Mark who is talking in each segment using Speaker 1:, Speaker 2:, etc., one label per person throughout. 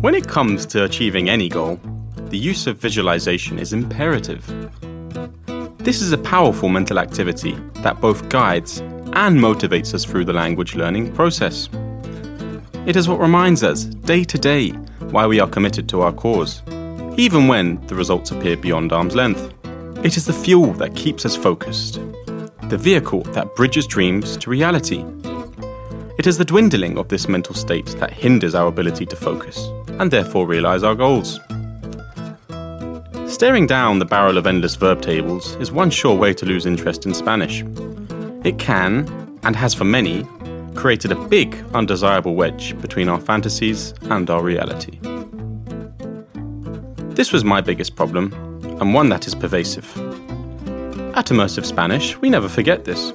Speaker 1: When it comes to achieving any goal, the use of visualization is imperative. This is a powerful mental activity that both guides and motivates us through the language learning process. It is what reminds us, day to day, why we are committed to our cause, even when the results appear beyond arm's length. It is the fuel that keeps us focused, the vehicle that bridges dreams to reality. It is the dwindling of this mental state that hinders our ability to focus and therefore realize our goals. Staring down the barrel of endless verb tables is one sure way to lose interest in Spanish. It can, and has for many, created a big, undesirable wedge between our fantasies and our reality. This was my biggest problem, and one that is pervasive. At Immersive Spanish, we never forget this.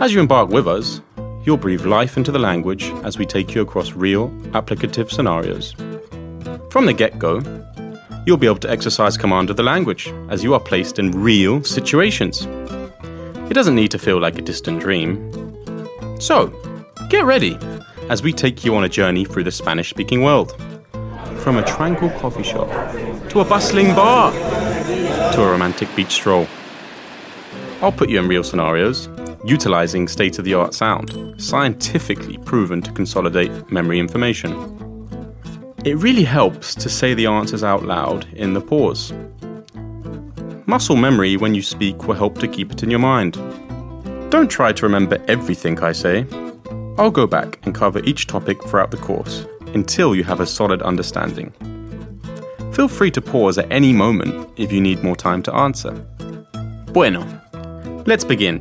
Speaker 1: As you embark with us, you'll breathe life into the language as we take you across real, applicative scenarios. From the get go, you'll be able to exercise command of the language as you are placed in real situations. It doesn't need to feel like a distant dream. So, get ready as we take you on a journey through the Spanish speaking world. From a tranquil coffee shop to a bustling bar to a romantic beach stroll. I'll put you in real scenarios, utilizing state of the art sound, scientifically proven to consolidate memory information. It really helps to say the answers out loud in the pause. Muscle memory when you speak will help to keep it in your mind. Don't try to remember everything I say. I'll go back and cover each topic throughout the course until you have a solid understanding. Feel free to pause at any moment if you need more time to answer. Bueno, let's begin.